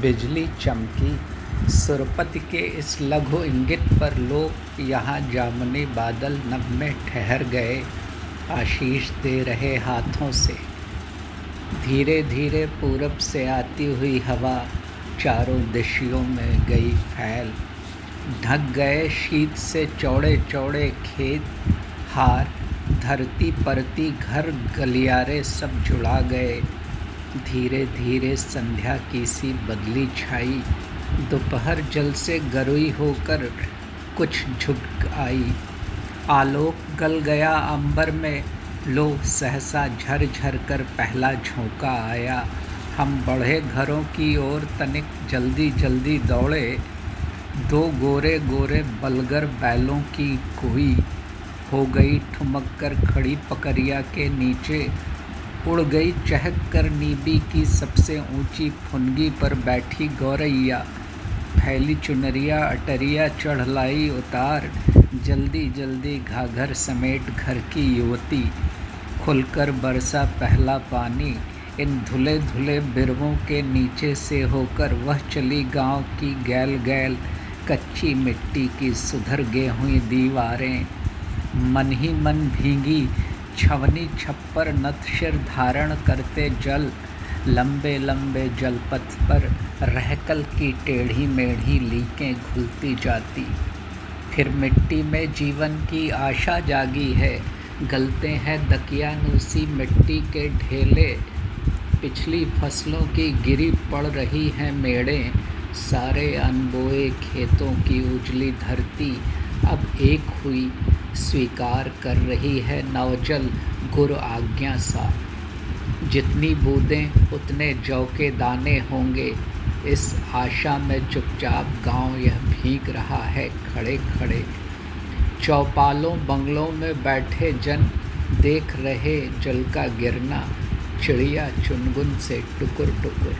बिजली चमकी। सुरपति के इस लघु इंगित पर लोग यहाँ जामुनी बादल नभ में ठहर गए। आशीष दे रहे हाथों से। धीरे धीरे पूरब से आती हुई हवा चारों दिशियों में गई फैल। ढक गए शीत से चौड़े चौड़े खेत। हार धरती परती घर, गलियारे सब जुड़ा गए। धीरे धीरे संध्या की सी बदली छाई। दोपहर जल से गरुई होकर कुछ झुक आई। आलोक गल गया अंबर में। लो सहसा झर झर कर पहला झोंका आया। हम बढ़े घरों की ओर तनिक जल्दी जल्दी दौड़े। दो गोरे गोरे बलगर बैलों की कोई हो गई ठुमक कर खड़ी पकड़िया के नीचे। उड़ गई चहक कर नीबी की सबसे ऊँची फुनगी पर बैठी गौरैया। फैली चुनरिया, अटरिया चढ़ लाई उतार, जल्दी जल्दी घाघर समेट घर की युवती। खुलकर बरसा पहला पानी, इन धुले धुले बिरवों के नीचे से होकर वह चली गाँव की गैल गैल, कच्ची मिट्टी की सुधर गे हुई दीवारें। मन ही मन भींगी छवनी छप्पर नतशिर धारण करते जल, लंबे लंबे जलपथ पर रहकल की टेढ़ी मेढ़ी लीकें घुलती जाती। फिर मिट्टी में जीवन की आशा जागी है, गलते हैं दकियानूसी मिट्टी के ढेले। पिछली फ़सलों की गिरी पड़ रही हैं मेड़ें, सारे अनबोए खेतों की उजली धरती। अब एक हुई स्वीकार कर रही है नवजल गुरु आज्ञा सा। जितनी बूंदें उतने जौ के दाने होंगे। इस आशा में चुपचाप गाँव यह भीग रहा है खड़े खड़े। चौपालों बंगलों में बैठे जन देख रहे जल का गिरना। चिड़िया चुनगुन से टुकुर टुकुर।